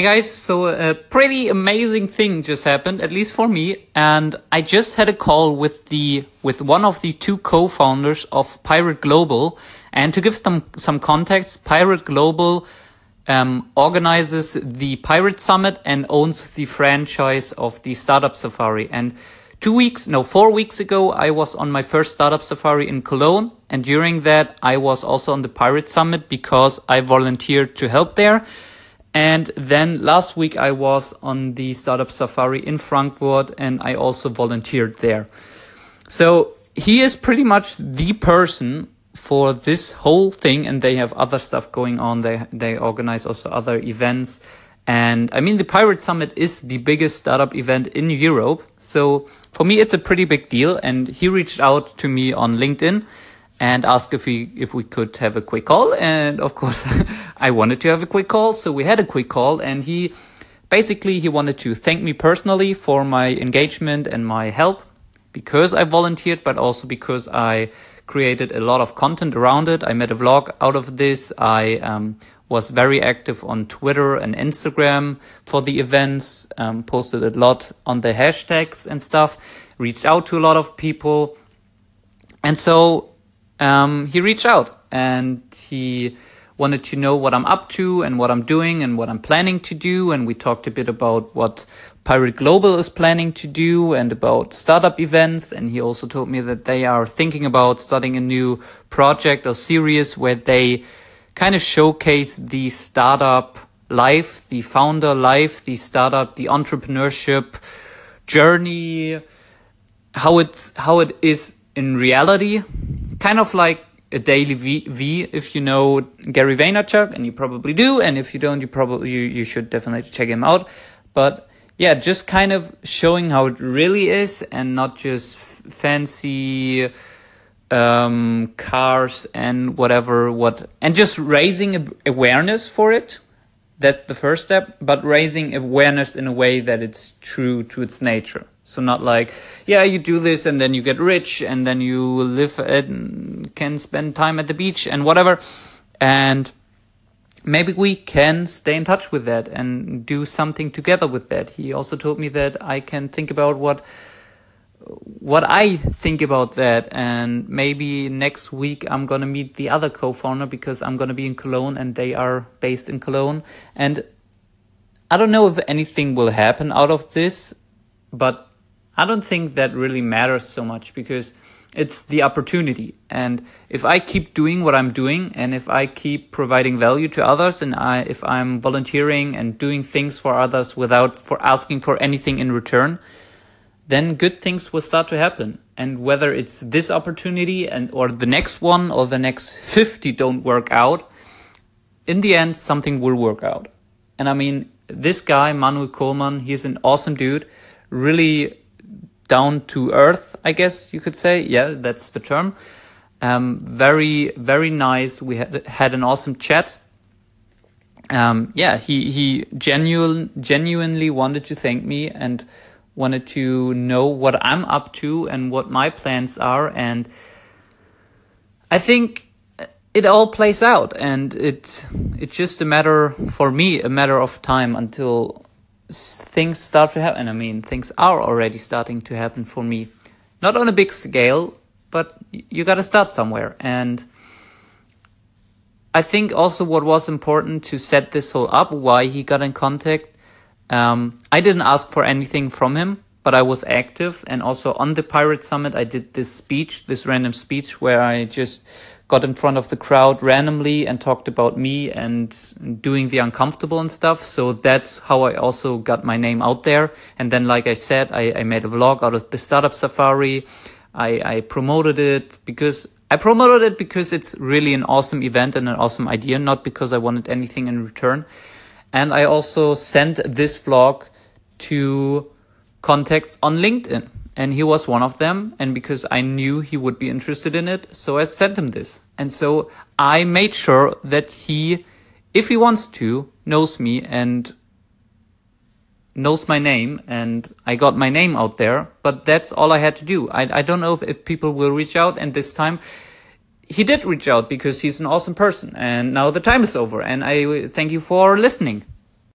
Hey guys, so a pretty amazing thing just happened, at least for me, and I just had a call with the with one of the two co-founders of Pirate Global, and to give some some context, Pirate Global um, organizes the Pirate Summit and owns the franchise of the Startup Safari. And two weeks, no, four weeks ago, I was on my first Startup Safari in Cologne, and during that, I was also on the Pirate Summit because I volunteered to help there. And then last week I was on the Startup Safari in Frankfurt and I also volunteered there. So he is pretty much the person for this whole thing and they have other stuff going on. They, they organize also other events. And I mean, the Pirate Summit is the biggest startup event in Europe. So for me, it's a pretty big deal. And he reached out to me on LinkedIn and asked if we if we could have a quick call. And of course, I wanted to have a quick call, so we had a quick call. And he basically he wanted to thank me personally for my engagement and my help because I volunteered, but also because I created a lot of content around it. I made a vlog out of this. I um, was very active on Twitter and Instagram for the events, um, posted a lot on the hashtags and stuff, reached out to a lot of people. And so um, he reached out and he wanted to know what I'm up to and what I'm doing and what I'm planning to do. And we talked a bit about what Pirate Global is planning to do and about startup events. And he also told me that they are thinking about starting a new project or series where they kind of showcase the startup life, the founder life, the startup, the entrepreneurship journey, how it's, how it is in reality kind of like a daily v, v if you know Gary Vaynerchuk, and you probably do, and if you don't, you probably you, you should definitely check him out. But yeah, just kind of showing how it really is, and not just fancy um, cars and whatever. What and just raising awareness for it. That's the first step, but raising awareness in a way that it's true to its nature. So not like, yeah, you do this and then you get rich and then you live and can spend time at the beach and whatever. And maybe we can stay in touch with that and do something together with that. He also told me that I can think about what what I think about that and maybe next week I'm going to meet the other co-founder because I'm going to be in Cologne and they are based in Cologne and I don't know if anything will happen out of this but I don't think that really matters so much because it's the opportunity. And if I keep doing what I'm doing and if I keep providing value to others and I, if I'm volunteering and doing things for others without for asking for anything in return, then good things will start to happen. And whether it's this opportunity and or the next one or the next 50 don't work out, in the end, something will work out. And I mean, this guy, Manuel Kohlmann, he's an awesome dude, really down to earth, I guess you could say. Yeah, that's the term. Um, very, very nice. We had, had an awesome chat. Um, yeah, he, he genuine, genuinely wanted to thank me and wanted to know what I'm up to and what my plans are. And I think it all plays out and it, it's just a matter for me, a matter of time until things start to happen. I mean, things are already starting to happen for me. Not on a big scale, but you got to start somewhere. And I think also what was important to set this whole up, why he got in contact. Um, I didn't ask for anything from him, but I was active. And also on the Pirate Summit, I did this speech, this random speech where I just got in front of the crowd randomly and talked about me and doing the uncomfortable and stuff. So that's how I also got my name out there. And then, like I said, I, I made a vlog out of the startup safari. I, I promoted it because I promoted it because it's really an awesome event and an awesome idea, not because I wanted anything in return. And I also sent this vlog to contacts on LinkedIn and he was one of them. And because I knew he would be interested in it, so I sent him this. And so I made sure that he, if he wants to, knows me and knows my name and I got my name out there, but that's all I had to do. I, I don't know if, if people will reach out and this time he did reach out because he's an awesome person and now the time is over and I thank you for listening.